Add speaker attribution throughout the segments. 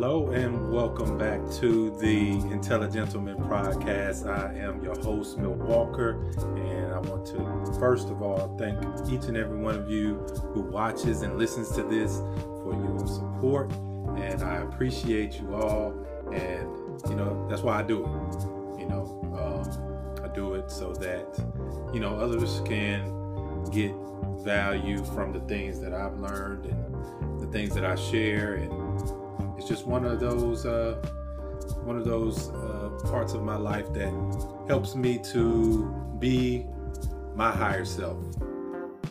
Speaker 1: Hello, and welcome back to the Intelligentleman podcast. I am your host, Milt Walker, and I want to first of all thank each and every one of you who watches and listens to this for your support, and I appreciate you all. And you know that's why I do it. You know, um, I do it so that you know others can get value from the things that I've learned and the things that I share and just one of those uh, one of those uh, parts of my life that helps me to be my higher self.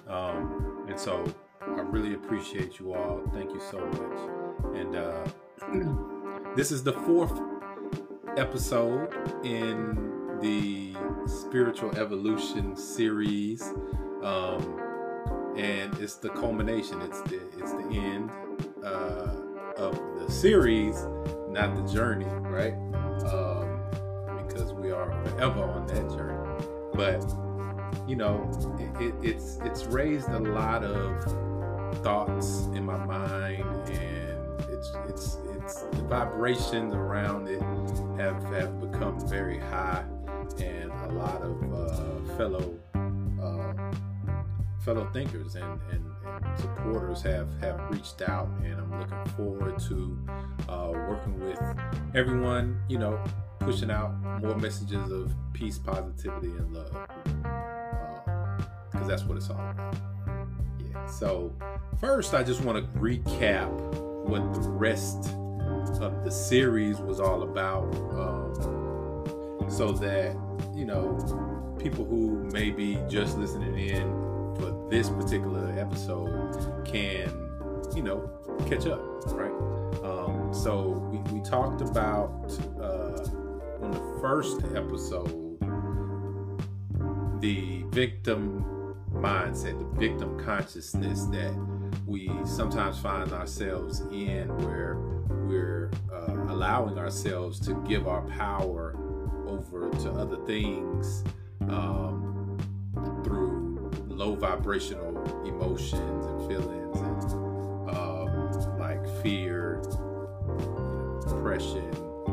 Speaker 1: Um, and so I really appreciate you all. Thank you so much. And uh, this is the fourth episode in the spiritual evolution series. Um, and it's the culmination. It's the it's the end. Uh, of the series, not the journey, right? Um, because we are forever on that journey. But you know, it, it, it's it's raised a lot of thoughts in my mind, and it's it's it's the vibrations around it have have become very high, and a lot of uh, fellow uh, fellow thinkers and, and supporters have have reached out, and I'm looking forward to uh, working with everyone. You know, pushing out more messages of peace, positivity, and love, because uh, that's what it's all about. Yeah. So first, I just want to recap what the rest of the series was all about, um, so that you know people who may be just listening in for this particular episode can, you know, catch up, right? Um, so we, we talked about uh, on the first episode the victim mindset, the victim consciousness that we sometimes find ourselves in, where we're uh, allowing ourselves to give our power over to other things um, through low vibrational emotions and feelings and um, like fear, depression,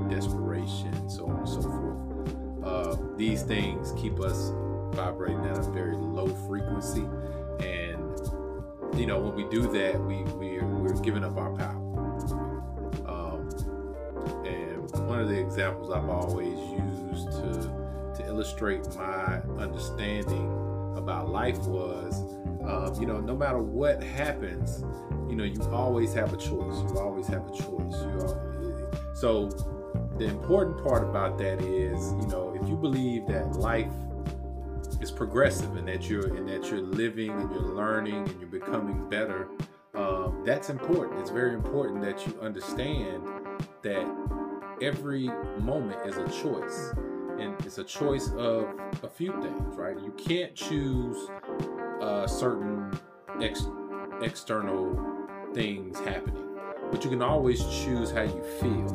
Speaker 1: desperation, so on and so forth. Uh, these things keep us vibrating at a very low frequency, and you know when we do that, we we're, we're giving up our power. Um, and one of the examples I've always used to to illustrate my understanding about life was, um, you know, no matter what happens, you know, you always have a choice. You always have a choice. You so the important part about that is, you know, if you believe that life is progressive and that you're and that you're living and you're learning and you're becoming better, um, that's important. It's very important that you understand that every moment is a choice and it's a choice of a few things, right? You can't choose uh, certain ex- external things happening, but you can always choose how you feel,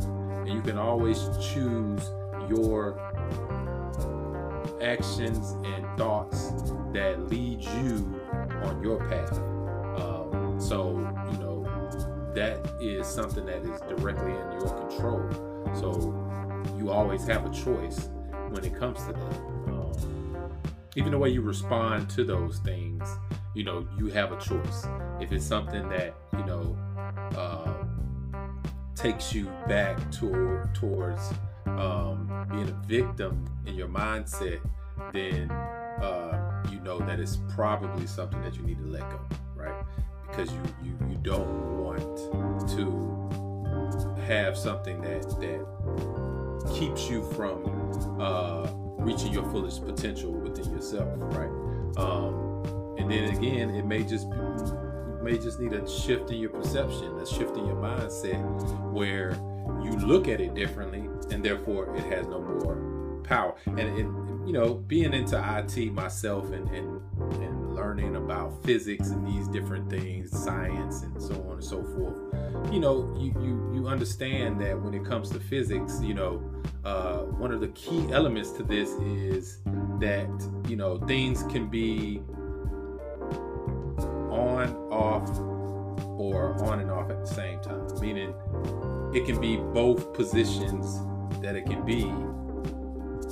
Speaker 1: and you can always choose your actions and thoughts that lead you on your path. Um, so, you know, that is something that is directly in your control. So, you always have a choice when it comes to that. Um, even the way you respond to those things, you know, you have a choice. If it's something that you know uh, takes you back toward towards um, being a victim in your mindset, then uh, you know that it's probably something that you need to let go, right? Because you you you don't want to have something that that keeps you from uh, reaching your fullest potential within yourself, right? Um, and then again, it may just may just need a shift in your perception, a shift in your mindset, where you look at it differently, and therefore it has no more power. And, you know, being into IT myself and and learning about physics and these different things, science and so on and so forth, you know, you you you understand that when it comes to physics, you know, uh, one of the key elements to this is that you know things can be on, off, or on and off at the same time. Meaning, it can be both positions that it can be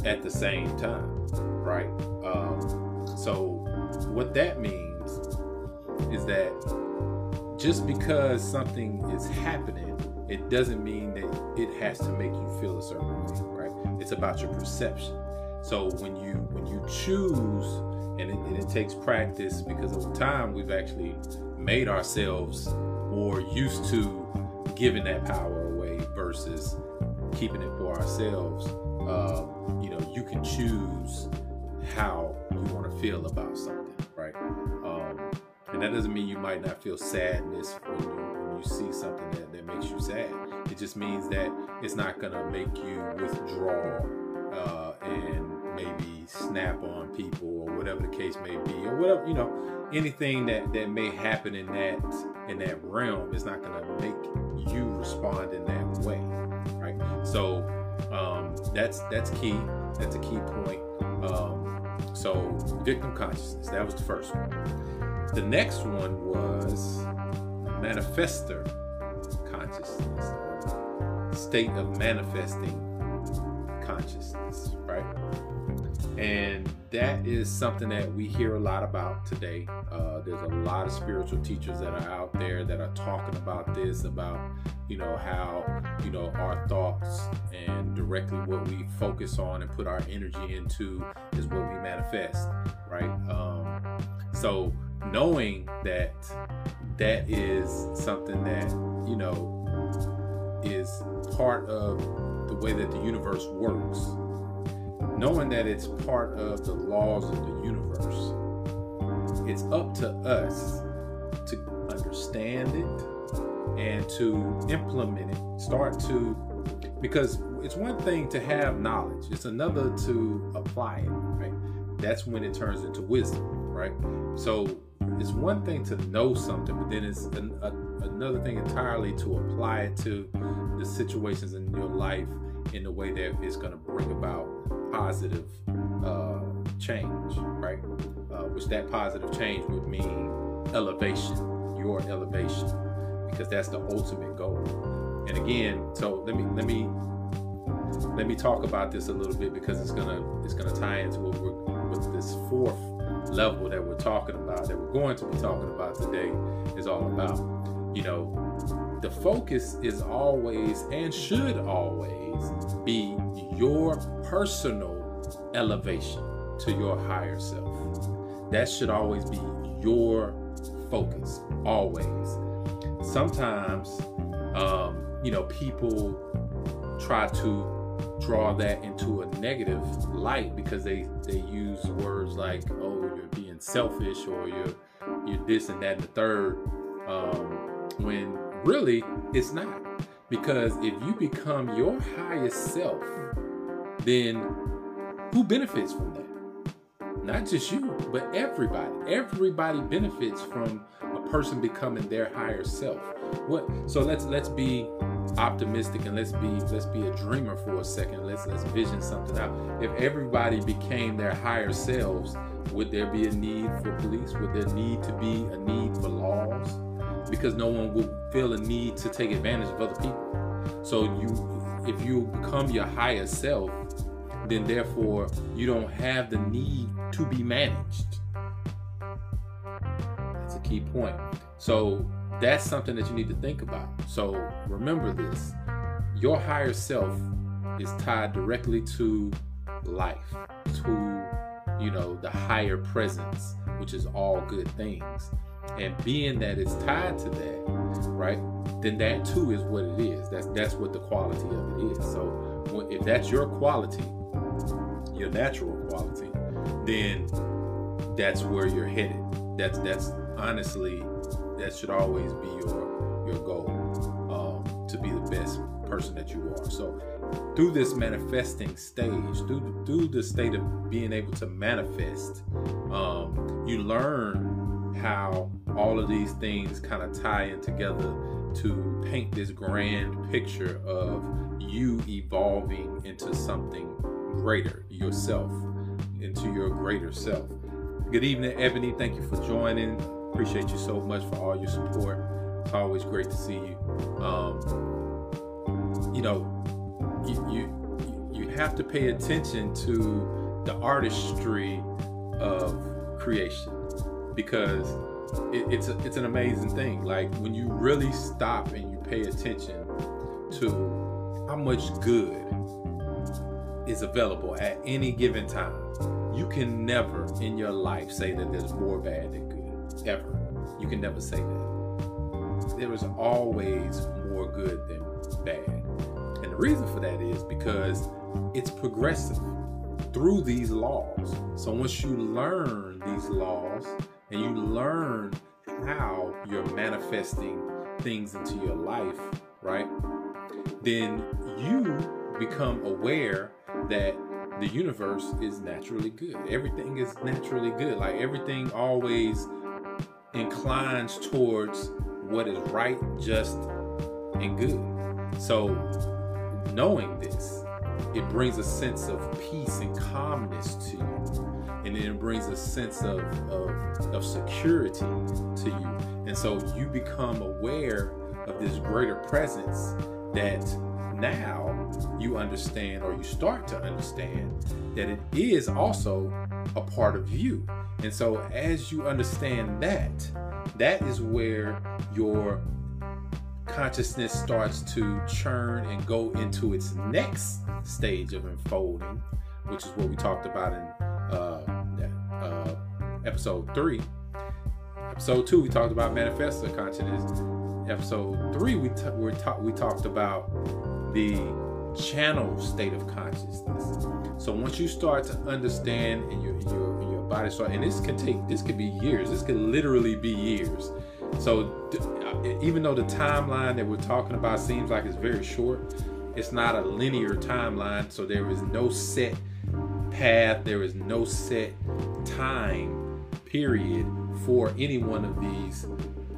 Speaker 1: at the same time, right? Um, so, what that means is that just because something is happening, it doesn't mean that it has to make you feel a certain way, right? It's about your perception. So when you when you choose, and it, and it takes practice because over time we've actually made ourselves more used to giving that power away versus keeping it for ourselves. Uh, you know, you can choose how you want to feel about something, right? Um, and that doesn't mean you might not feel sadness when you, when you see something that, that makes you sad. It just means that it's not going to make you withdraw uh, and maybe snap on people or whatever the case may be or whatever you know anything that that may happen in that in that realm is not going to make you respond in that way right so um, that's that's key that's a key point um, so victim consciousness that was the first one the next one was manifester consciousness state of manifesting consciousness right and that is something that we hear a lot about today. Uh, there's a lot of spiritual teachers that are out there that are talking about this, about you know how you know our thoughts and directly what we focus on and put our energy into is what we manifest, right? Um, so knowing that that is something that you know is part of the way that the universe works knowing that it's part of the laws of the universe, it's up to us to understand it and to implement it. Start to, because it's one thing to have knowledge, it's another to apply it, right? That's when it turns into wisdom, right? So it's one thing to know something, but then it's an, a, another thing entirely to apply it to the situations in your life in a way that is going to bring about positive uh, change, right? Uh, which that positive change would mean elevation, your elevation, because that's the ultimate goal. And again, so let me let me let me talk about this a little bit because it's gonna it's gonna tie into what we're with this fourth level that we're talking about that we're going to be talking about today is all about. You know, the focus is always and should always be your personal elevation to your higher self. That should always be your focus, always. Sometimes, um, you know, people try to draw that into a negative light because they they use words like, "Oh, you're being selfish," or "You're you're this and that and the third. Um, when really it's not. Because if you become your highest self, then who benefits from that? Not just you, but everybody. Everybody benefits from person becoming their higher self. What so let's let's be optimistic and let's be let's be a dreamer for a second. Let's let's vision something out. If everybody became their higher selves, would there be a need for police? Would there need to be a need for laws? because no one will feel a need to take advantage of other people. So you, if you become your higher self, then therefore you don't have the need to be managed. Key point. So that's something that you need to think about. So remember this: your higher self is tied directly to life, to you know the higher presence, which is all good things. And being that it's tied to that, right, then that too is what it is. That's that's what the quality of it is. So if that's your quality, your natural quality, then that's where you're headed. That's that's honestly that should always be your your goal um, to be the best person that you are. So through this manifesting stage, through through the state of being able to manifest, um, you learn how all of these things kind of tie in together to paint this grand picture of you evolving into something greater yourself, into your greater self. Good evening, Ebony. Thank you for joining. Appreciate you so much for all your support. It's always great to see you. Um, you know, you, you you have to pay attention to the artistry of creation because it, it's a, it's an amazing thing. Like when you really stop and you pay attention to how much good is available at any given time. You can never in your life say that there's more bad than. Ever. You can never say that. There is always more good than bad. And the reason for that is because it's progressive through these laws. So once you learn these laws and you learn how you're manifesting things into your life, right? Then you become aware that the universe is naturally good. Everything is naturally good. Like everything always inclines towards what is right, just, and good. So, knowing this, it brings a sense of peace and calmness to you. And then it brings a sense of, of, of security to you. And so you become aware of this greater presence that now you understand or you start to understand that it is also a part of you. And so as you understand that, that is where your consciousness starts to churn and go into its next stage of unfolding, which is what we talked about in uh, uh, episode three. Episode two, we talked about manifester consciousness. Episode three, we t- we, ta- we talked about the channel state of consciousness. So once you start to understand and your your your body start, and this can take this could be years. This could literally be years. So uh, even though the timeline that we're talking about seems like it's very short, it's not a linear timeline. So there is no set path. There is no set time period for any one of these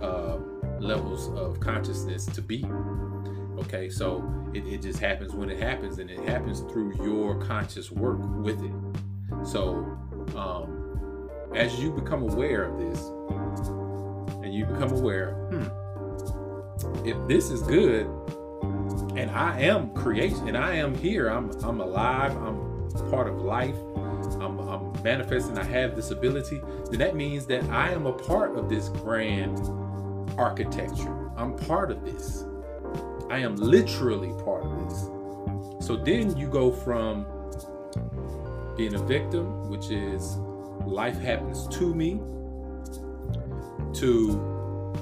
Speaker 1: uh, levels of consciousness to be. Okay, so it, it just happens when it happens, and it happens through your conscious work with it. So, um, as you become aware of this, and you become aware, hmm, if this is good, and I am creation, and I am here, I'm I'm alive, I'm part of life, I'm, I'm manifesting, I have this ability, then that means that I am a part of this grand architecture. I'm part of this. I am literally part of this. So then you go from being a victim, which is life happens to me, to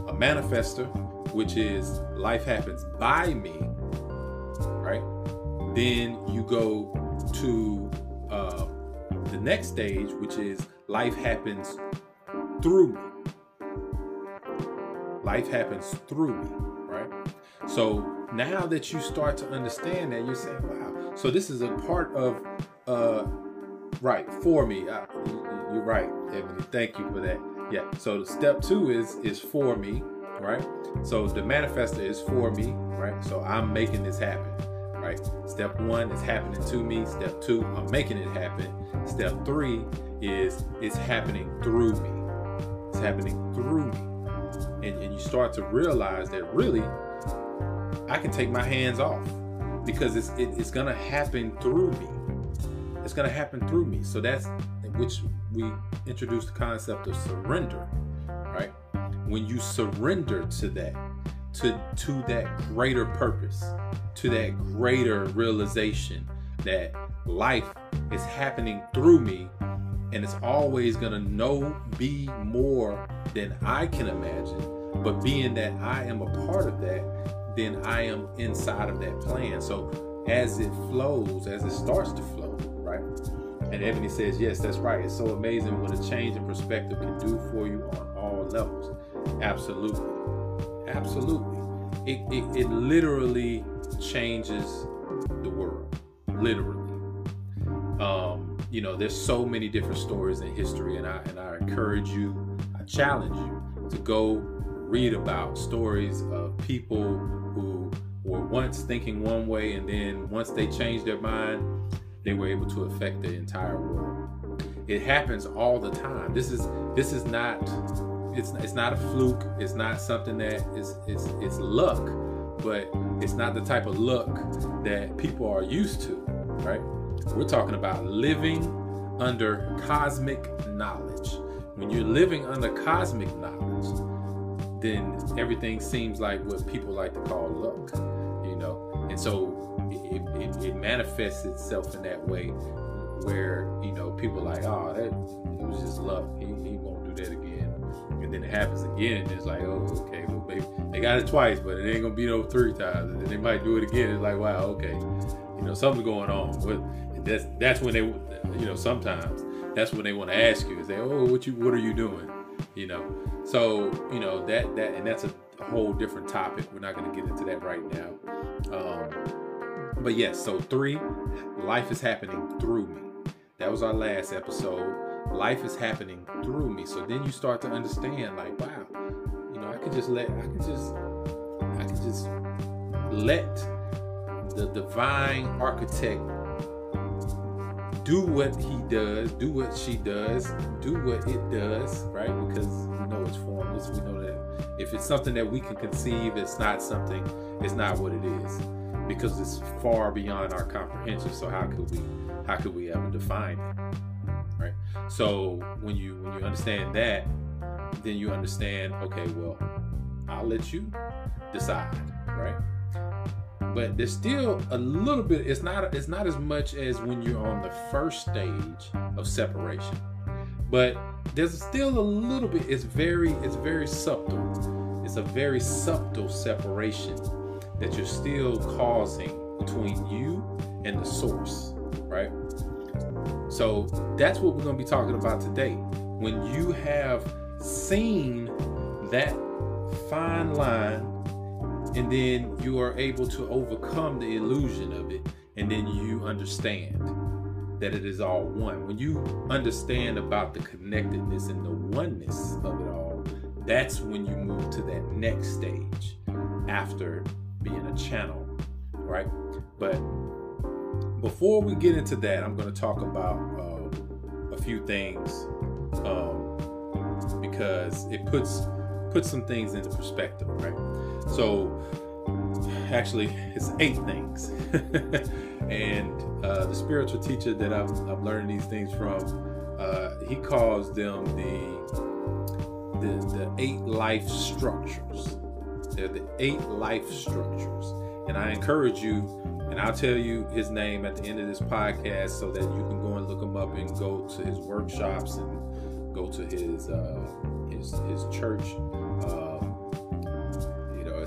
Speaker 1: a manifester, which is life happens by me, right? Then you go to uh, the next stage, which is life happens through me. Life happens through me, right? So now that you start to understand that, you're saying, wow, so this is a part of, uh, right, for me. Uh, you're right, Ebony. Thank you for that. Yeah. So step two is is for me, right? So the manifester is for me, right? So I'm making this happen, right? Step one is happening to me. Step two, I'm making it happen. Step three is it's happening through me. It's happening through me. And, and you start to realize that really I can take my hands off because it's it, it's gonna happen through me. It's gonna happen through me. So that's which we introduced the concept of surrender, right? When you surrender to that, to to that greater purpose, to that greater realization that life is happening through me and it's always gonna know be more than I can imagine. But being that I am a part of that, then I am inside of that plan. So as it flows, as it starts to flow, right? And Ebony says, yes, that's right. It's so amazing what a change in perspective can do for you on all levels. Absolutely. Absolutely. It, it, it literally changes the world. Literally. Um, you know, there's so many different stories in history, and I and I encourage you, I challenge you to go read about stories of people who were once thinking one way and then once they changed their mind, they were able to affect the entire world. It happens all the time. This is this is not it's it's not a fluke. It's not something that is it's it's luck, but it's not the type of luck that people are used to, right? We're talking about living under cosmic knowledge. When you're living under cosmic knowledge, then everything seems like what people like to call luck, you know. And so it, it, it manifests itself in that way where you know people like, oh, that it was just luck. He, he won't do that again. And then it happens again, and it's like, oh, okay, well, maybe they got it twice, but it ain't gonna be no three times. And they might do it again. It's like, wow, okay, you know, something's going on. But that's that's when they, you know, sometimes that's when they want to ask you, is they, oh, what you, what are you doing? You know, so you know that that, and that's a, a whole different topic. We're not gonna get into that right now. Um, but yes, so three, life is happening through me. That was our last episode. Life is happening through me. So then you start to understand, like, wow, you know, I could just let, I could just, I could just let the divine architect do what he does, do what she does, do what it does, right? Because we know it's formless. We know that if it's something that we can conceive, it's not something, it's not what it is. Because it's far beyond our comprehension. So how could we how could we ever define it? Right? So when you when you understand that, then you understand, okay, well, I'll let you decide, right? But there's still a little bit, it's not it's not as much as when you're on the first stage of separation. But there's still a little bit, it's very, it's very subtle. It's a very subtle separation that you're still causing between you and the source right? So that's what we're going to be talking about today. When you have seen that fine line, and then you are able to overcome the illusion of it, and then you understand that it is all one. When you understand about the connectedness and the oneness of it all, that's when you move to that next stage after being a channel, right? But before we get into that, I'm going to talk about uh, a few things um, because it puts puts some things into perspective, right? So, actually, it's eight things, and uh, the spiritual teacher that I'm, I'm learning these things from, uh, he calls them the, the the eight life structures. They're the eight life structures, and I encourage you and I'll tell you his name at the end of this podcast so that you can go and look him up and go to his workshops and go to his uh, his his church. Um,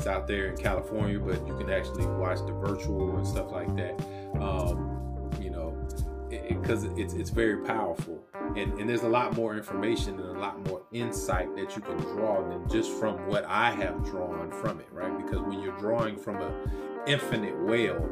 Speaker 1: it's out there in California, but you can actually watch the virtual and stuff like that. Um, you know, because it, it, it's it's very powerful. And, and there's a lot more information and a lot more insight that you can draw than just from what I have drawn from it, right? Because when you're drawing from an infinite well,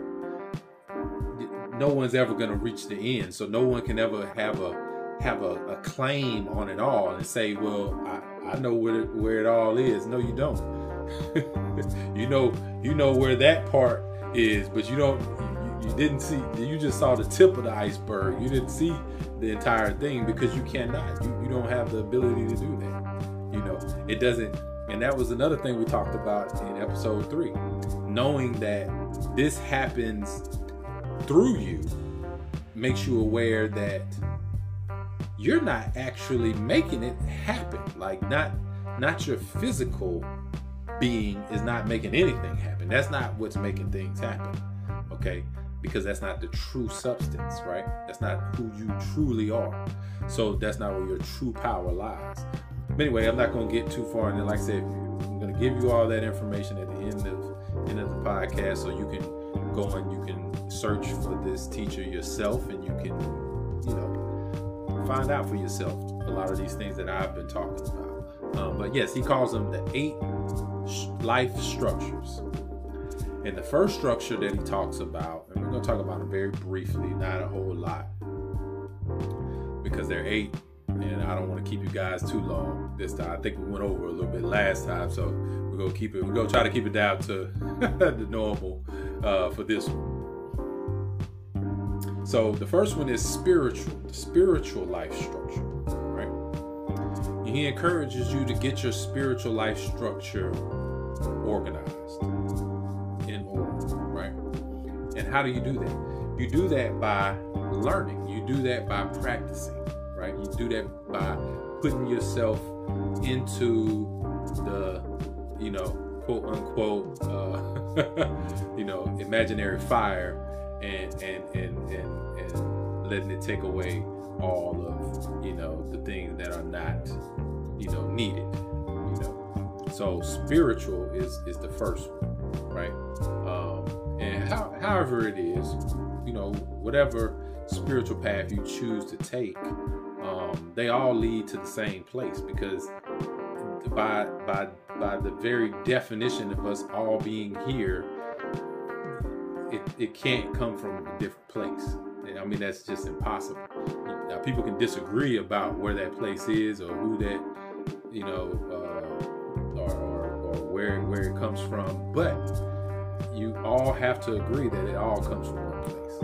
Speaker 1: no one's ever going to reach the end. So no one can ever have a have a, a claim on it all and say, well, I, I know where it, where it all is. No, you don't. you know you know where that part is, but you don't. You, you didn't see. You just saw the tip of the iceberg. You didn't see the entire thing because you cannot. You, you don't have the ability to do that. You know, it doesn't. And that was another thing we talked about in episode three, knowing that this happens through you makes you aware that you're not actually making it happen. Like not not your physical being is not making anything happen. That's not what's making things happen. Okay? Because that's not the true substance, right? That's not who you truly are. So that's not where your true power lies. But anyway, I'm not going to get too far. And then, like I said, I'm going to give you all that information at the end of end of the podcast, so you can go and you can search for this teacher yourself and you can, you know, find out for yourself a lot of these things that I've been talking about. Um, but yes, he calls them the eight life structures. And the first structure that he talks about, and we're going to talk about it very briefly, not a whole lot, because they're eight, and I don't want to keep you guys too long this time. I think we went over a little bit last time, so we're gonna keep it. We're gonna try to keep it down to the normal uh, for this one. So the first one is spiritual, the spiritual life structure, right? he encourages you to get your spiritual life structure organized in order, right? And how do you do that? You do that by learning. You do that by practicing, right? You do that by putting yourself into the, you know, quote unquote, uh, you know, imaginary fire and and and and, and letting it take away all of you know the things that are not you know needed you know. So spiritual is is the first one right? Um and how, however it is you know whatever spiritual path you choose to take um they all lead to the same place because by by by the very definition of us all being here it, it can't come from a different place. I mean, that's just impossible. People can disagree about where that place is or who that, you know, uh, or, or, or where where it comes from, but you all have to agree that it all comes from one place,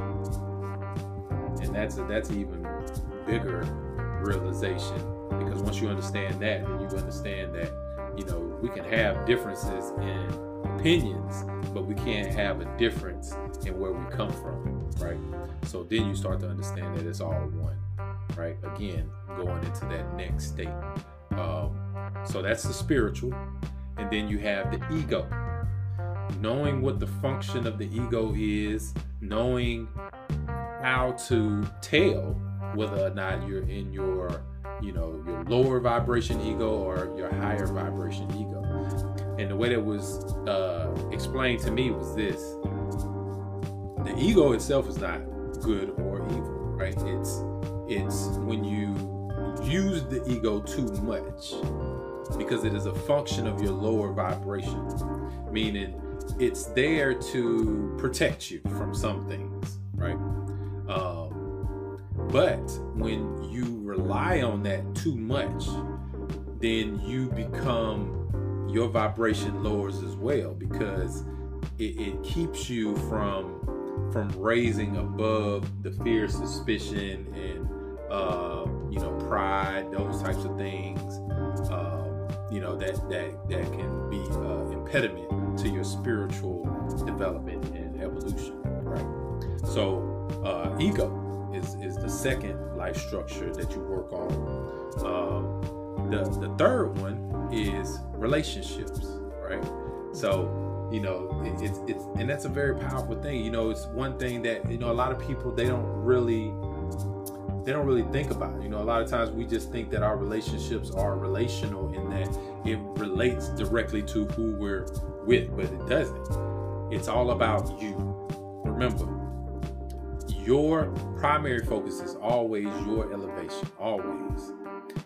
Speaker 1: and that's a, that's even bigger realization because once you understand that, then you understand that you know we can have differences in opinions, but we can't have a difference in where we come from, right? So then you start to understand that it's all one, right? Again, going into that next state. Um, so that's the spiritual. And then you have the ego. Knowing what the function of the ego is, knowing how to tell whether or not you're in your, you know, your lower vibration ego or your higher vibration ego. And the way that was uh, explained to me was this the ego itself is not good or evil, right? It's it's when you use the ego too much because it is a function of your lower vibration, meaning it's there to protect you from some things, right? Um, but when you rely on that too much, then you become your vibration lowers as well because it, it keeps you from from raising above the fear, suspicion, and uh, you know pride, those types of things. Um, you know that that that can be uh, impediment to your spiritual development and evolution, right? So uh, ego is is the second life structure that you work on. Um, the the third one is relationships, right? So you know it, it's it's and that's a very powerful thing you know it's one thing that you know a lot of people they don't really they don't really think about you know a lot of times we just think that our relationships are relational in that it relates directly to who we're with but it doesn't. It's all about you. Remember your primary focus is always your elevation always.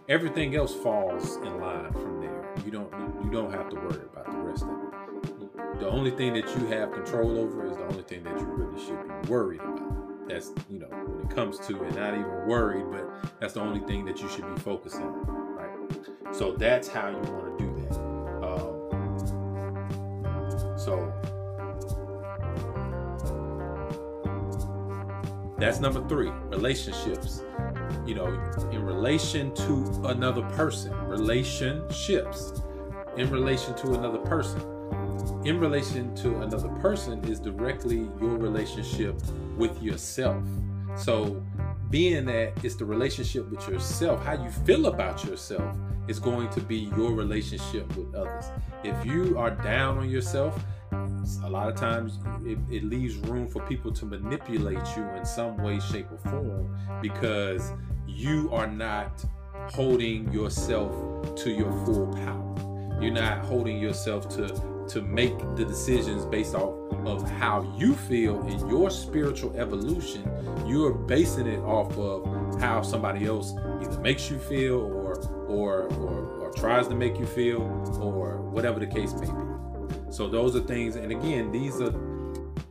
Speaker 1: Everything else falls in line from there. You don't you don't have to worry about the rest of it. The only thing that you have control over is the only thing that you really should be worried about. That's, you know, when it comes to and not even worried, but that's the only thing that you should be focusing on, right? So that's how you want to do that. Um, so that's number three relationships. You know, in relation to another person, relationships in relation to another person in relation to another person is directly your relationship with yourself. So, being that it's the relationship with yourself, how you feel about yourself is going to be your relationship with others. If you are down on yourself, a lot of times it, it, leaves room for people to manipulate you in some way, shape, or form because you are not holding yourself to your full power. You're not holding yourself to to make the decisions based off of how you feel in your spiritual evolution. You're basing it off of how somebody else either makes you feel or or or, or tries to make you feel or whatever the case may be. So those are things, and again, these are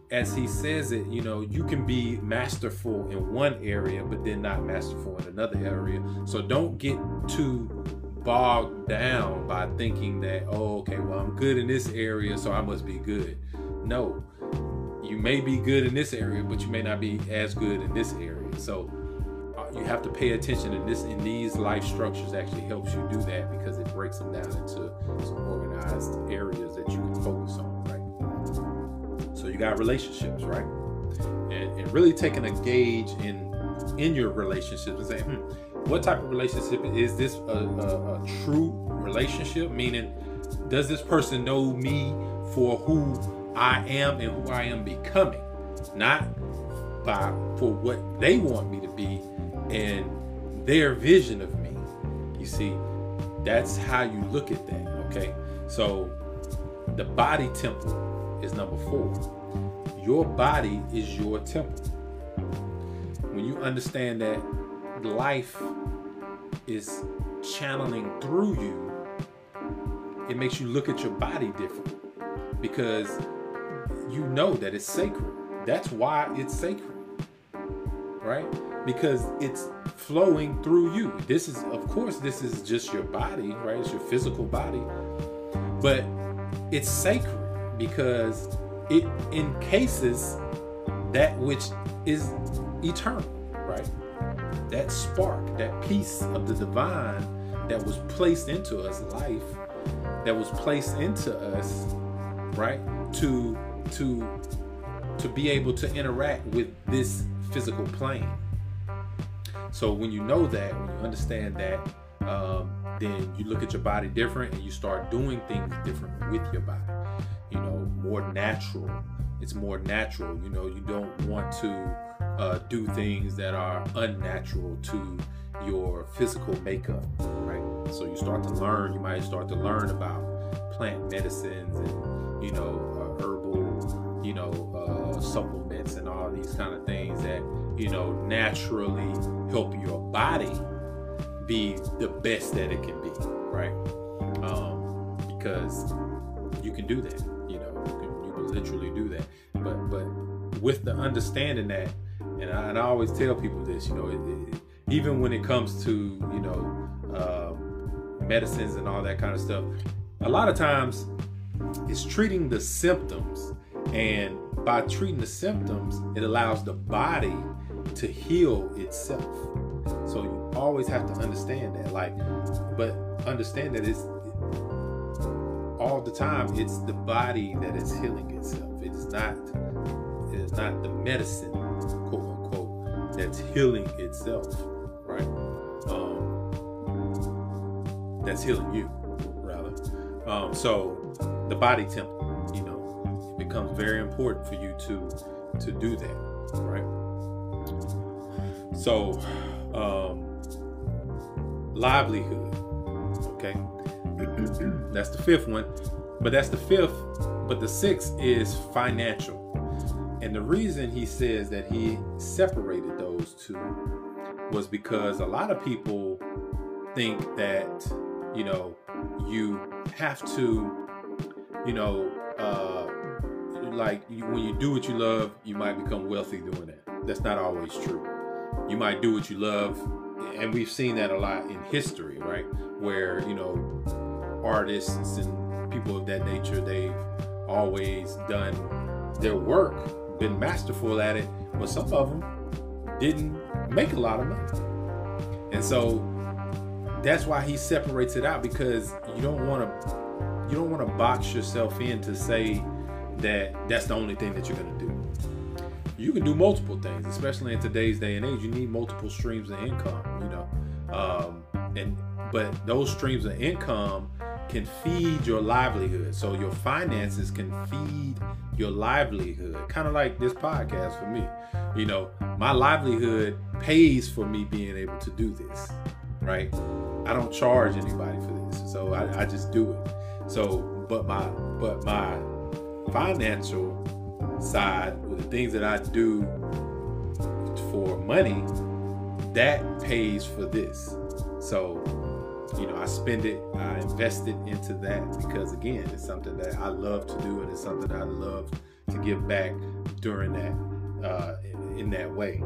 Speaker 1: as he says it, you know, you can be masterful in one area, but then not masterful in another area. So don't get too bogged down by thinking that, oh, okay, well, I'm good in this area, so I must be good. No, you may be good in this area, but you may not be as good in this area. So uh, you have to pay attention and this in these life structures actually helps you do that because it breaks them down into some organized areas that you can focus on right so you got relationships right and, and really taking a gauge in in your relationships and saying hmm, what type of relationship is this a, a, a true relationship meaning does this person know me for who i am and who i am becoming not by for what they want me to be and their vision of me. You see, that's how you look at that, okay? So the body temple is number four. Your body is your temple. When you understand that life is channeling through you, it makes you look at your body different because you know that it's sacred. That's why it's sacred right? Because it's flowing through you. This is, of course, this is just your body, right? It's your physical body, but it's sacred because it encases that which is eternal, right? That spark, that piece of the divine that was placed into us, life that was placed into us, right? To to to be able to interact with this physical plane. So when you know that, when you understand that, um, then you look at your body different and you start doing things different with your body. You know, more natural. It's more natural. You know, you don't want to uh, do things that are unnatural to your physical makeup, right? So you start to learn. You might start to learn about plant medicines and you know uh, herbal, you know uh, supplements and all these kind of things that you know naturally help your body be the best that it can be right um, because you can do that you know you can, you can literally do that but but with the understanding that and I, and I always tell people this you know it, it, even when it comes to you know uh, medicines and all that kind of stuff a lot of times it's treating the symptoms and by treating the symptoms, it allows the body to heal itself. So you always have to understand that. Like, but understand that it's all the time, it's the body that is healing itself. It is not, it is not the medicine, that's healing itself, right? Um, that's healing you, rather. Um, so the body temple you know, it becomes very important for you to to do that, right? So, um, livelihood. Okay, that's the fifth one, but that's the fifth. But the sixth is financial, and the reason he says that he separated two was because a lot of people think that you know you have to you know uh, like you, when you do what you love, you might become wealthy doing that. That's not always true. You might do what you love, and we've seen that a lot in history, right? Where you know artists and people of that nature, they've always done their work, been masterful at it, but some of them didn't make a lot of money, and so that's why he separates it out because you don't want to you don't want to box yourself in to say that that's the only thing that you're going to do. You can do multiple things, especially in today's day and age. You need multiple streams of income, you know, um, and but those streams of income can feed your livelihood. So your finances can feed your livelihood. Kind of like this podcast for me. You know, my livelihood pays for me being able to do this, right? I don't charge anybody for this, so I, I just do it. So, but my but my financial side, the things that I do for money, that pays for this. So, you know, I spend it, I invest it into that because again, it's something that I love to do and it's something I love to give back during that uh, in, in that way.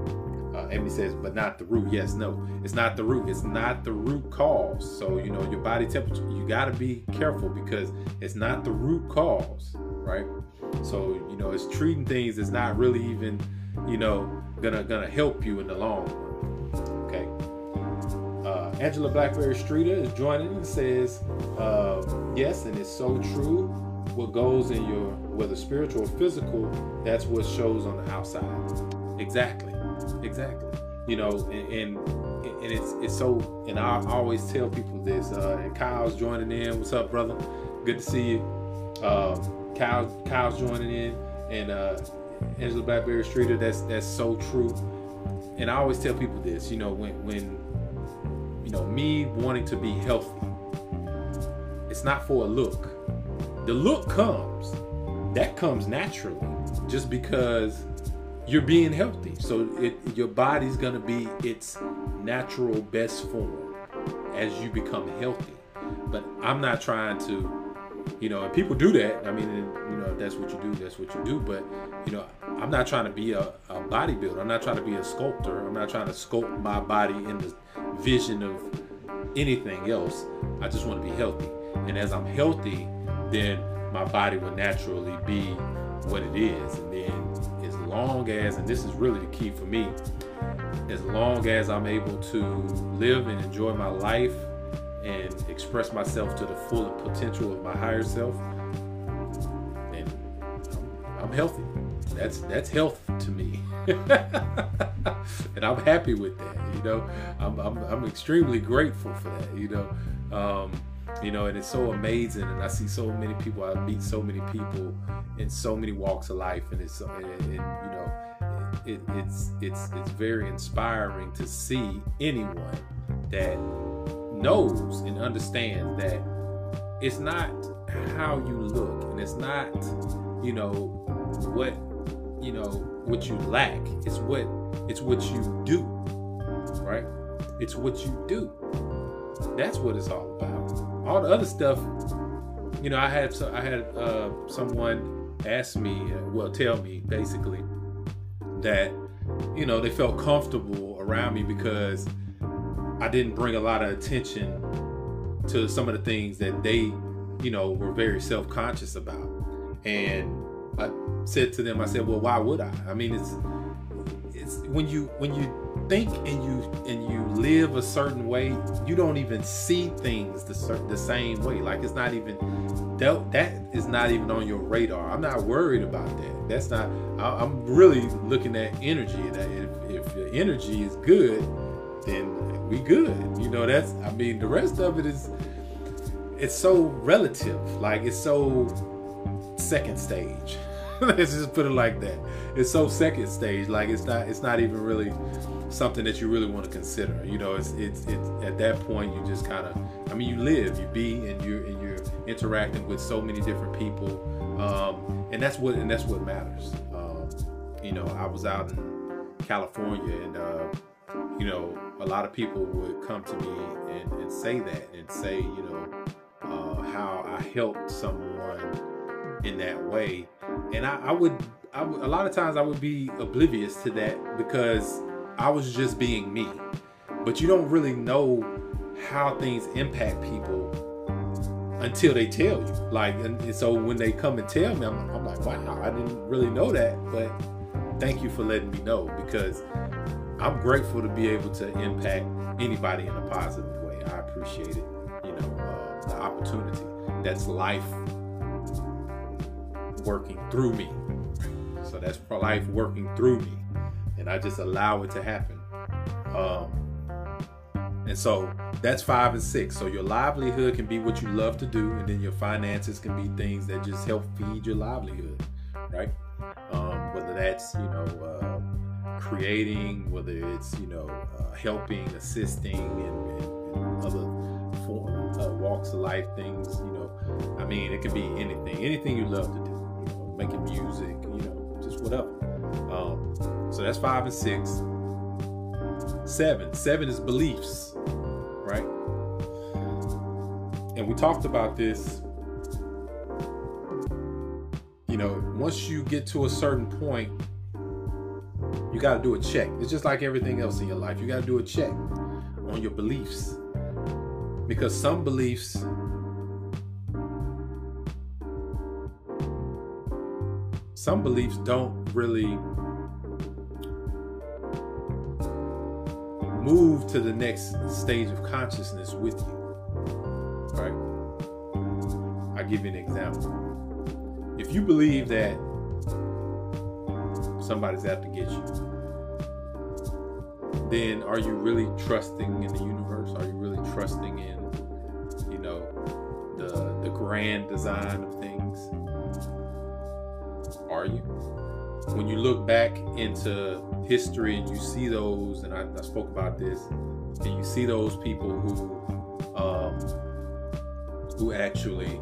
Speaker 1: Uh, Amy says, but not the root. Yes, no, it's not the root. It's not the root cause. So, you know, your body temperature, you got to be careful because it's not the root cause right? So you know, it's treating things that's not really even, you know, gonna gonna help you in the long run. Angela Blackberry Streeter is joining and says, uh, yes, and it's so true. What goes in your, whether spiritual or physical, that's what shows on the outside. Exactly, exactly. You know, and, and, and it's it's so, and I always tell people this. Uh, and Kyle's joining in. What's up, brother? Good to see you. Uh, Kyle, Kyle's joining in, and uh, Angela Blackberry Streeter. That's that's so true. And I always tell people this. You know, when when you know me wanting to be healthy, it's not for a look. The look comes. That comes naturally, just because you're being healthy. So it, your body's gonna be its natural best form as you become healthy. But I'm not trying to you know, and people do that. I mean, you know, if that's what you do, that's what you do. But, you know, I'm not trying to be a, a bodybuilder. I'm not trying to be a sculptor. I'm not trying to sculpt my body in the vision of anything else. I just want to be healthy. And as I'm healthy, then my body will naturally be what it is. And then as long as, and this is really the key for me, as long as I'm able to live and enjoy my life and express myself to the full potential of my higher self, I'm, I'm healthy. That's that's health to me, and I'm happy with that. You know, I'm, I'm, I'm extremely grateful for that. You know, um, you know, and it's so amazing. And I see so many people. I meet so many people in so many walks of life, and it's and, and you know, it, it's it's it's very inspiring to see anyone that knows and understands that it's not how you look and it's not you know what you know what you lack. It's what it's what you do right? It's what you do. That's what it's all about. All the other stuff you know i had so i had uh, someone ask me well tell me basically that you know they felt comfortable around me because I didn't bring a lot of attention to some of the things that they, you know, were very self conscious about. And I said to them, I said, well, why would I? I mean, it's it's when you when you think and you and you live a certain way, you don't even see things the the same way. Like it's not even that that is not even on your radar. I'm not worried about that. That's not. I, am really looking at energy. That if if your energy is good, then we good. You know, that's I mean the rest of it is it's so relative. Like it's so second stage. Let's just put it like that. It's so second stage. Like it's not it's not even really something that you really want to consider. You know, it's it's it's at that point you just kind of I mean you live, you be and you're and you're interacting with so many different people. Um, and that's what and that's what matters. Um, you know, I was out in California and uh, you know, a lot of people would come to me and, and say that and say, you know, uh, how I helped someone in that way. And I, I would, I a lot of times I would be oblivious to that because I was just being me. But you don't really know how things impact people until they tell you. Like, and, and so when they come and tell me, I'm, I'm like, wow, I didn't really know that. But thank you for letting me know because I'm grateful to be able to impact anybody in a positive way. I appreciate it. You know, uh, the opportunity. That's life working through me. So that's life working through me, and I just allow it to happen. Um, and so that's five and six. So your livelihood can be what you love to do, and then your finances can be things that just help feed your livelihood, right? Um, whether that's you know. Uh, creating, whether it's you know uh, helping, assisting, and, and, other form, uh, walks of life things. You know, I mean, it can be anything, anything you love to do. Making music, you know, just whatever. Um, so that's five and six. Seven, seven is beliefs, right? And we talked about this you know, once you get to a certain point, you got to do a check. It's just like everything else in your life. You got to do a check on your beliefs. Because some beliefs some beliefs don't really move to the next stage of consciousness with you. Right? I'll give you an example. If you believe that somebody's out to get you, then are you really trusting in the universe? Are you really trusting in, you know, the the grand design of things? Are you? When you look back into history and you see those, and I, I spoke about this, and you see those people who um, who actually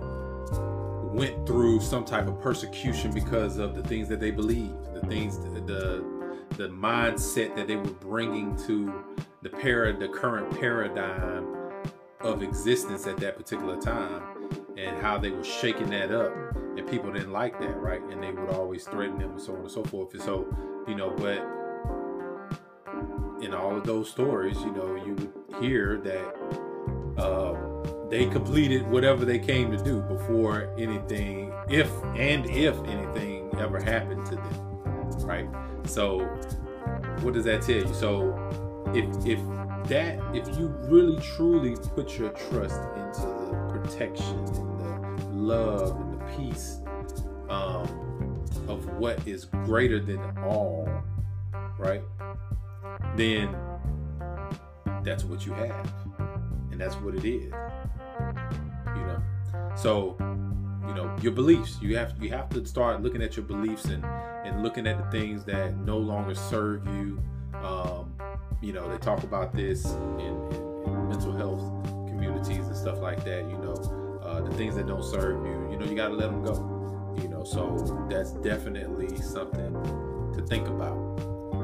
Speaker 1: went through some type of persecution because of the things that they believed, the things, the the mindset that they were bringing to the para, the current paradigm of existence at that particular time, and how they were shaking that up, people didn't like that, right? And they would always threaten them, and so on and so forth. And so, you know, but in all of those stories, you know, you would hear that um, they completed whatever they came to do before anything, if and if anything ever happened to them, right? So, what does that tell you? So, if if that if you really truly put your trust into the protection and the love and the peace um, of what is greater than all, right? Then that's what you have, and that's what it is. You know, so you know your beliefs. You have you have to start looking at your beliefs and and looking at the things that no longer serve you. Um, you know, they talk about this in, in, in, mental health communities and stuff like that. You know, uh, the things that don't serve you. You know, you got to let them go. So that's definitely something to think about.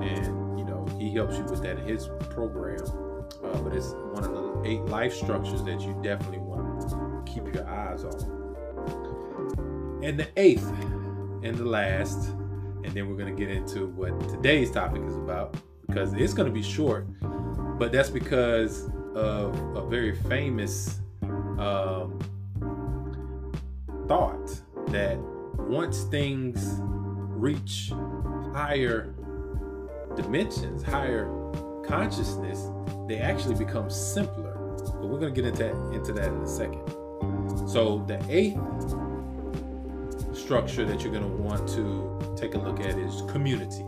Speaker 1: And you know, he helps you with that in his program. Uh, but it's one of the eight life structures that you definitely want to keep your eyes on. And the eighth and the last and then we're going to get into what today's topic is about because it's going to be short, but that's because of a very famous um, thought that once things reach higher dimensions, higher consciousness, they actually become simpler. But we're going to get into that, into that in a second. So the eighth structure that you're going to want to take a look at is community.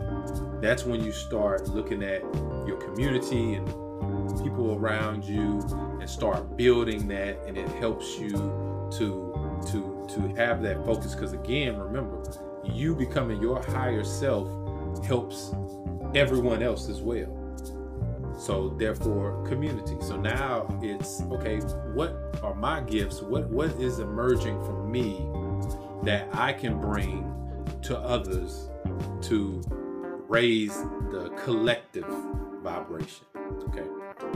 Speaker 1: That's when you start looking at your community and people around you and start building that and it helps you to to to have that focus because again remember you becoming your higher self helps everyone else as well. So therefore community. So now it's okay what are my gifts? What what is emerging from me that I can bring to others to raise the collective vibration. Okay,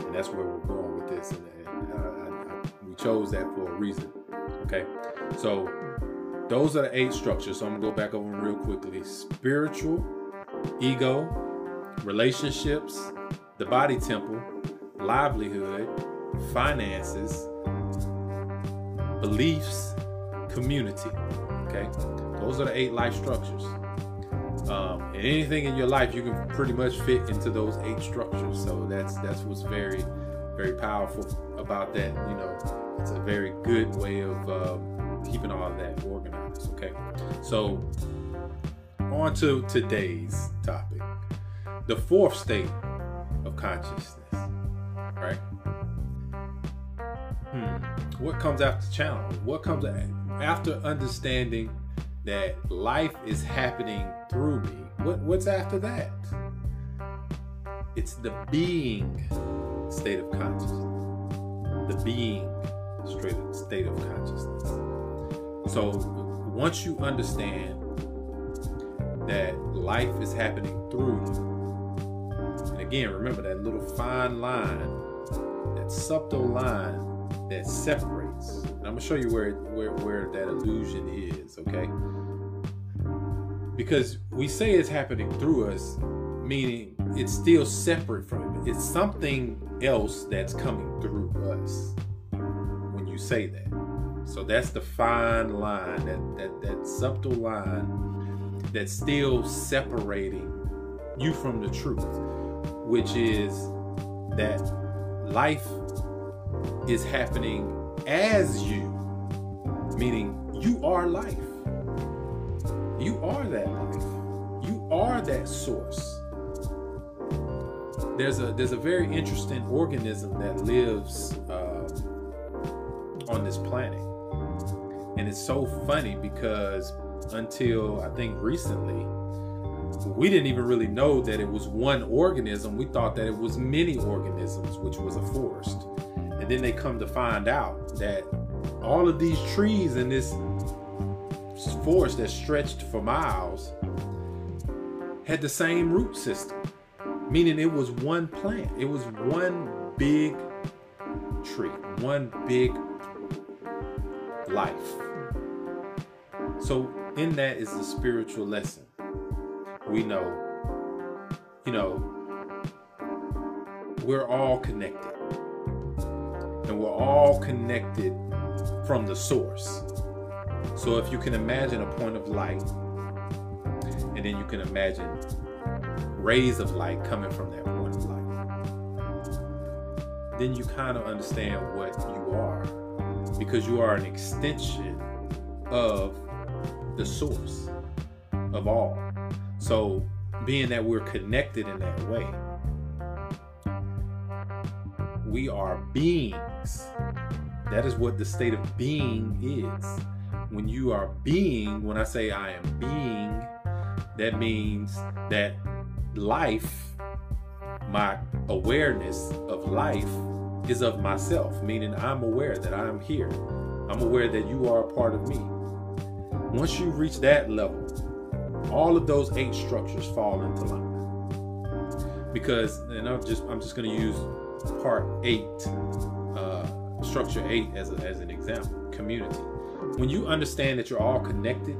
Speaker 1: and that's where we're going with this, and, and I, I, we chose that for a reason. Okay, so those are the eight structures. So I'm gonna go back over them real quickly: spiritual, ego, relationships, the body temple, livelihood, finances, beliefs, community. Okay, those are the eight life structures. Um, and anything in your life, you can pretty much fit into those eight structures. So that's that's what's very, very powerful about that. You know, it's a very good way of um, keeping all that organized. Okay, so on to today's topic, the fourth state of consciousness. Right. Hmm. What comes after challenge? What comes after understanding that life is happening through me? What, what's after that? It's the being state of consciousness. The being state of consciousness. So once you understand that life is happening through you, and again, remember that little fine line, that subtle line that separates. And I'm gonna show you where where where that illusion is, okay? Because we say it's happening through us, meaning it's still separate from it. It's something else that's coming through us when you say that. So that's the fine line, that that that subtle line that's still separating you from the truth, which is that life is happening as you, meaning you are life. You are that life. You are that source. There's a there's a very interesting organism that lives uh, on this planet, and it's so funny because until I think recently, we didn't even really know that it was one organism. We thought that it was many organisms, which was a forest. And then they come to find out that all of these trees in this forest that stretched for miles had the same root system, meaning it was one plant. It was one big tree, one big life. So, in that is the spiritual lesson. We know, you know, we're all connected. And we're all connected from the source. So if you can imagine a point of light, and then you can imagine rays of light coming from that point of light, then you kind of understand what you are. Because you are an extension of the source of all. So, being that we're connected in that way, we are beings. That is what the state of being is. When you are being, when I say I am being, that means that life, my awareness of life, is of myself, meaning I'm aware that I'm here. I'm aware that you are a part of me. Once you reach that level, all of those eight structures fall into line. Because, and I'm just I'm just going to use part eight, uh, structure eight as, a, as an example, community. When you understand that you're all connected,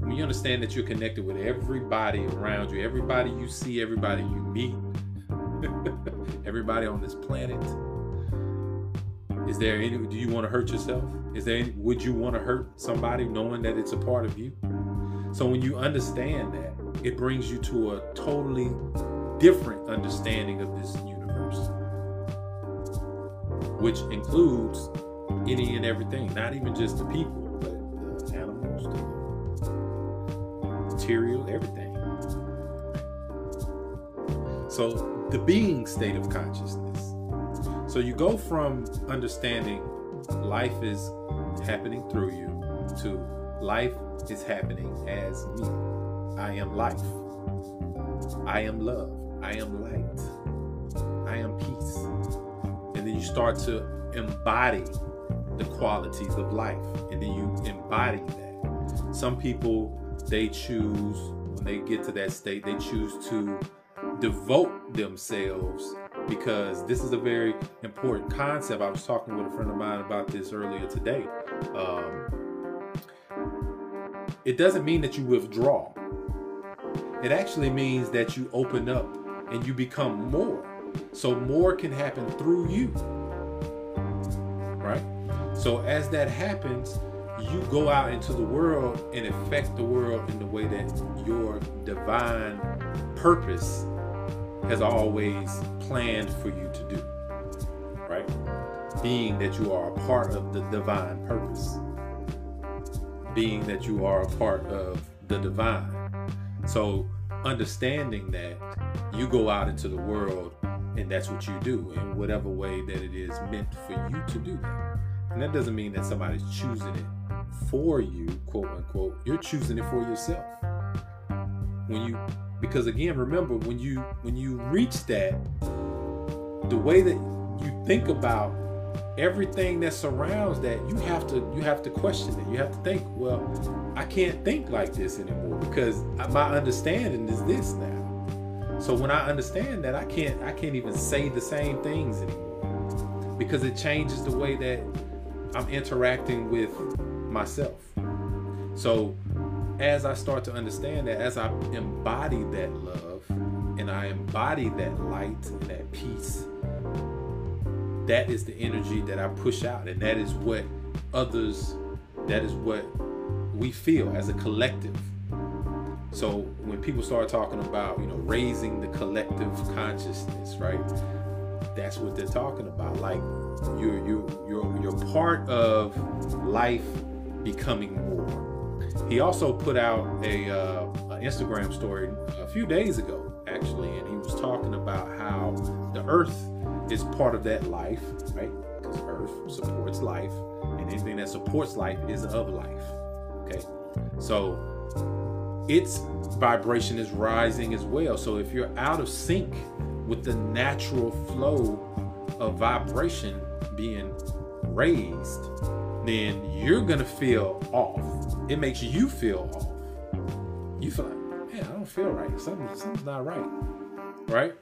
Speaker 1: when you understand that you're connected with everybody around you, everybody you see, everybody you meet, everybody on this planet, is there any? Do you want to hurt yourself? Is there? Any, would you want to hurt somebody knowing that it's a part of you? So when you understand that, it brings you to a totally different understanding of this universe, which includes any and everything, not even just the people, but the animals, the material, everything. So the being state of consciousness so you go from understanding life is happening through you to life is happening as me. I am life. I am love. I am light. I am peace. And then you start to embody the qualities of life. And then you embody that. Some people, they choose, when they get to that state, they choose to devote themselves because this is a very important concept. I was talking with a friend of mine about this earlier today. Um, it doesn't mean that you withdraw, it actually means that you open up and you become more. So, more can happen through you. Right? So, as that happens, you go out into the world and affect the world in the way that your divine purpose has always planned for you to do. Right? Being that you are a part of the divine purpose. Being that you are a part of the divine. So, understanding that you go out into the world and that's what you do in whatever way that it is meant for you to do that. And that doesn't mean that somebody's choosing it for you, quote unquote. You're choosing it for yourself. When you because again remember when you when you reach that the way that you think about everything that surrounds that you have to you have to question it. You have to think well i can't think like this anymore because my understanding is this now. So when i understand that i can't i can't even say the same things anymore because it changes the way that i'm interacting with myself. So as I start to understand that, as I embody that love and I embody that light and that peace, that is the energy that I push out. And that is what others, that is what we feel as a collective. So when people start talking about, you know, raising the collective consciousness, right? that's what they're talking about. Like you're you you're you're part of life becoming more. He also put out a, uh, Instagram story a few days ago, actually, and he was talking about how the Earth is part of that life, right? Because Earth supports life, and anything that supports life is of life. Okay, so its vibration is rising as well. So if you're out of sync with the natural flow of vibration being raised, then you're gonna feel off. It makes you feel off. You feel like, man, I don't feel right. Something, something's not right. Right?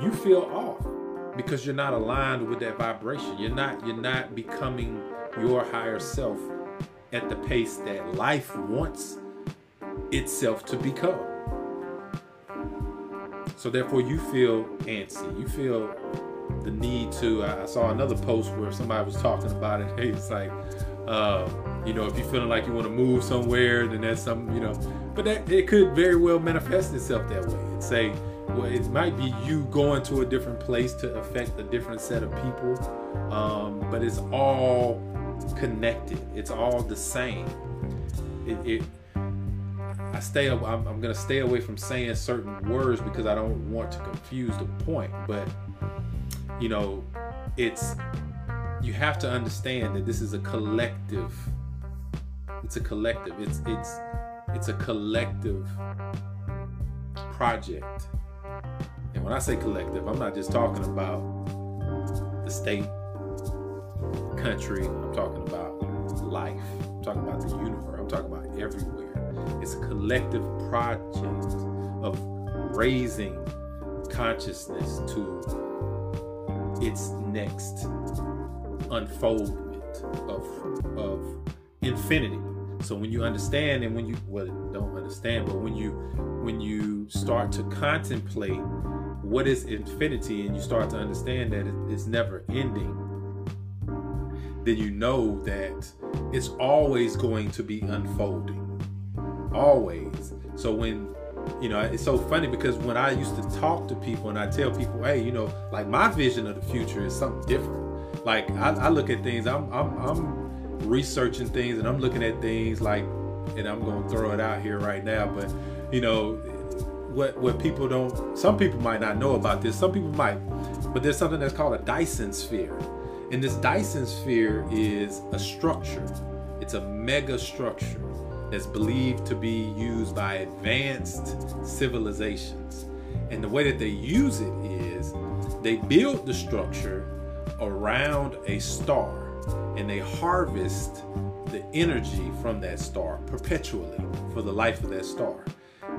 Speaker 1: You feel off because you're not aligned with that vibration. You're not, you're not becoming your higher self at the pace that life wants itself to become. So therefore, you feel antsy. You feel the need to. I saw another post where somebody was talking about it. It's like, uh, you know, if you're feeling like you want to move somewhere, then that's something, you know. But that it could very well manifest itself that way. And say, well, it might be you going to a different place to affect a different set of people, um, but it's all connected. It's all the same. It, it I stay. I'm, I'm to stay away from saying certain words because I don't want to confuse the point. But you know, it's you have to understand that this is a collective. It's a collective. It's it's it's a collective project. And when I say collective, I'm not just talking about the state, country. I'm talking about life. I'm talking about the universe. I'm talking about everywhere. It's a collective project of raising consciousness to its next unfoldment of, of infinity. So when you understand and when you well don't understand, but when you when you start to contemplate what is infinity and you start to understand that it's never ending, then you know that it's always going to be unfolding always. So when you know, it's so funny because when I used to talk to people and I tell people, hey, you know, like my vision of the future is something different. Like I, I look at things, I'm, I'm, I'm researching things and I'm looking at things like, and I'm going to throw it out here right now, but you know, what what people don't, some people might not know about this, some people might, but there's something that's called a Dyson sphere, and this Dyson sphere is a structure. It's a mega structure that's believed to be used by advanced civilizations. And the way that they use it is they build the structure around a star and they harvest the energy from that star perpetually for the life of that star.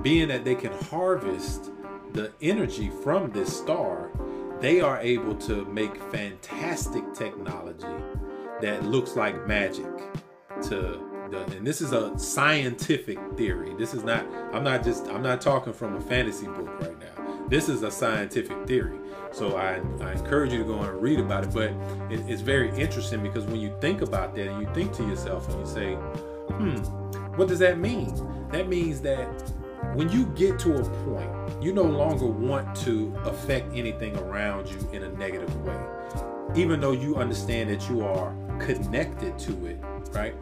Speaker 1: Being that they can harvest the energy from this star, they are able to make fantastic technology that looks like magic to Uh, mm-hmm. and this is a mm-hmm. scientific theory. This is not. I'm not just. I'm not talking from a fantasy book right now. This is a scientific theory. So I, I encourage you to go and read about it. But it, it's very interesting because when you think about that and you think to yourself and you say, hmm, what does that mean? That means that when you get to a point, you no longer want to affect anything around you in a negative way, even though you understand that you are connected to it, right?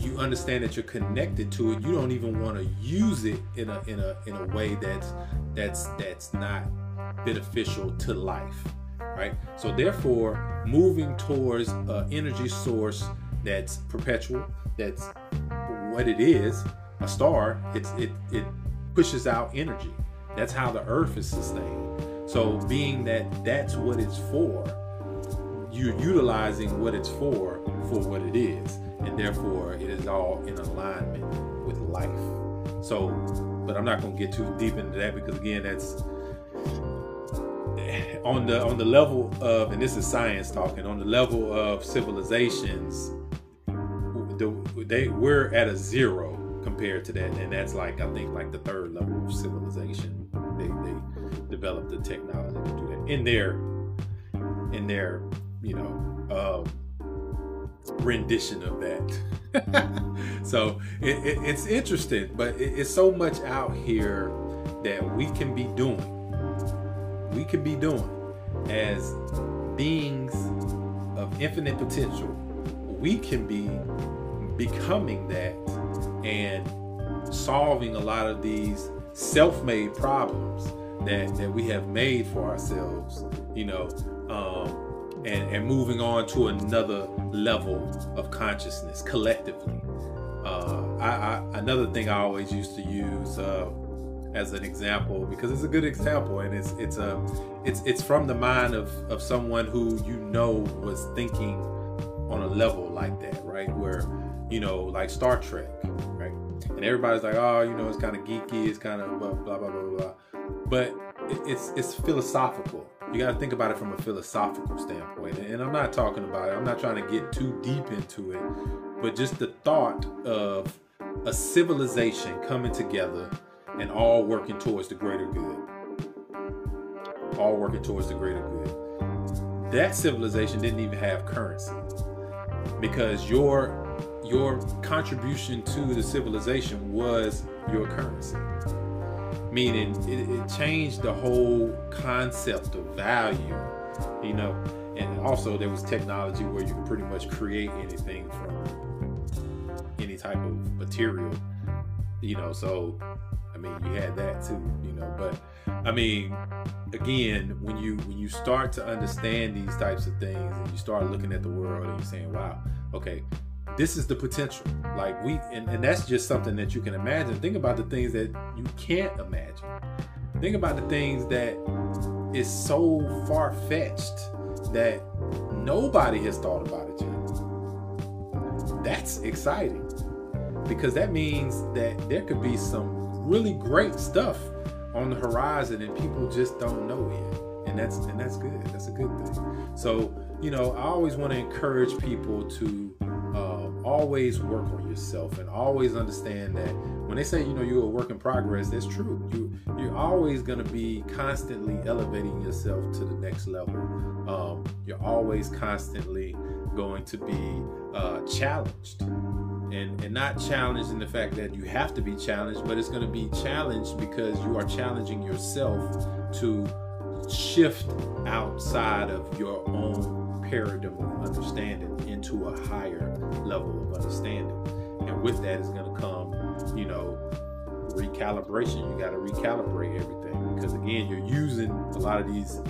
Speaker 1: You understand that you're connected to it, you don't even want to use it in a in a in a way that's that's that's not beneficial to life, right? So therefore, moving towards an energy source that's perpetual, that's what it is, a star. It's it it pushes out energy. That's how the earth is sustained. So being that that's what it's for, you're utilizing what it's for for what it is and therefore it is all in alignment with life. So, but I'm not going to get too deep into that because again, that's on the on the level of, and this is science talking, on the level of civilizations, they we're at a zero compared to that, and that's like I think like the third level of civilization. They they developed the technology to do that in their in their you know. Um, rendition of that. so it, it, it's interesting, but it, it's so much out here that we can be doing. We can be doing. as beings of infinite potential, we can be becoming that and solving a lot of these self-made problems that that we have made for ourselves, you know, um, and and moving on to another level of consciousness collectively. Uh, I, I, another thing I always used to use uh, as an example because it's a good example and it's it's a it's it's from the mind of of someone who you know was thinking on a level like that, right? Where you know, like Star Trek, right? And everybody's like, oh, you know, it's kind of geeky, it's kind of blah blah blah blah blah, but it's it's philosophical. You got to think about it from a philosophical standpoint. And I'm not talking about it. I'm not trying to get too deep into it, but just the thought of a civilization coming together and all working towards the greater good. All working towards the greater good. That civilization didn't even have currency because your your contribution to the civilization was your currency. Meaning it, it changed the whole concept of value, you know. And also there was technology where you could pretty much create anything from any type of material, you know. So I mean, you had that too, you know. But I mean, again, when you when you start to understand these types of things and you start looking at the world and you're saying, "Wow, okay, this is the potential." Like we, and, and that's just something that you can imagine. Think about the things that you can't imagine. Think about the things that is so far fetched that nobody has thought about it yet. That's exciting because that means that there could be some really great stuff on the horizon and people just don't know it. And that's and that's good. That's a good thing. So, you know, I always want to encourage people to always work on yourself and always understand that when they say, you know, you're a work in progress, that's true. You you're always going to be constantly elevating yourself to the next level. Um, you're always constantly going to be uh, challenged and and not challenged in the fact that you have to be challenged, but it's going to be challenged because you are challenging yourself to shift outside of your own paradigm of understanding into a higher level of understanding. And with that is going to come, you know, recalibration. You got to recalibrate everything because again, you're using a lot of these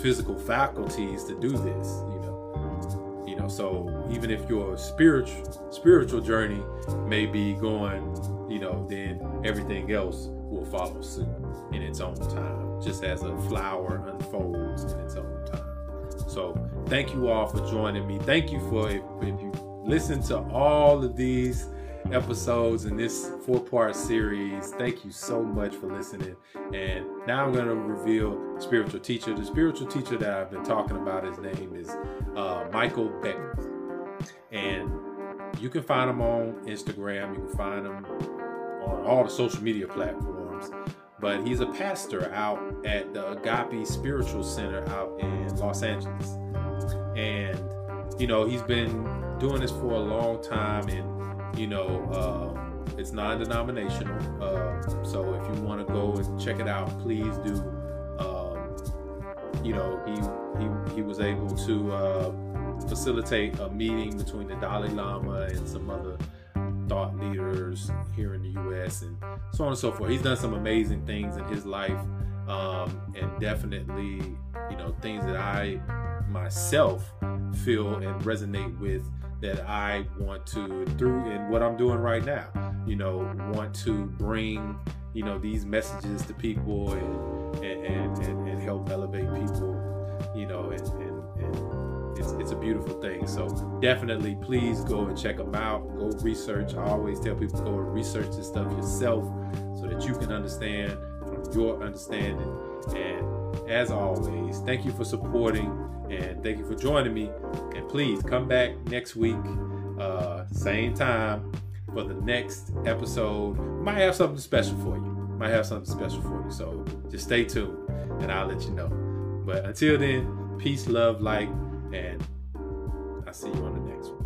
Speaker 1: physical faculties to do this you know. You know, so even if your spiritual spiritual journey may be going, you know, then everything else will follow suit in its own time, just as a flower unfolds So thank you all for joining me. Thank you for if, if you listen to all of these episodes in this four part series. Thank you so much for listening. And now I'm going to reveal spiritual teacher. The spiritual teacher that I've been talking about, his name is uh, Michael Beckwith. And you can find him on Instagram, you can find him on all the social media platforms. But he's a pastor out at the Agape Spiritual Center out in Los Angeles. And, you know, he's been doing this for a long time and you know, uh, it's non-denominational. Uh, so if you want to go and check it out, please do. Um, you know, he he he was able to uh, facilitate a meeting between the Dalai Lama and some other thought leaders here in the U.S. and so on and so forth. He's done some amazing things in his life, um, and definitely, you know, things that I myself feel and resonate with that I want to through in what I'm doing right now. You know, want to bring you know these messages to people and and and, and help elevate people. You know, and, and, it's, it's a beautiful thing. So definitely, please go and check them out. Go research. I always tell people to go and research this stuff yourself so that you can understand from your understanding. And as always, thank you for supporting and thank you for joining me. And please come back next week, uh, same time, for the next episode. Might have something special for you. Might have something special for you. So just stay tuned and I'll let you know. But until then, peace, love, light, and I'll see you on the next one.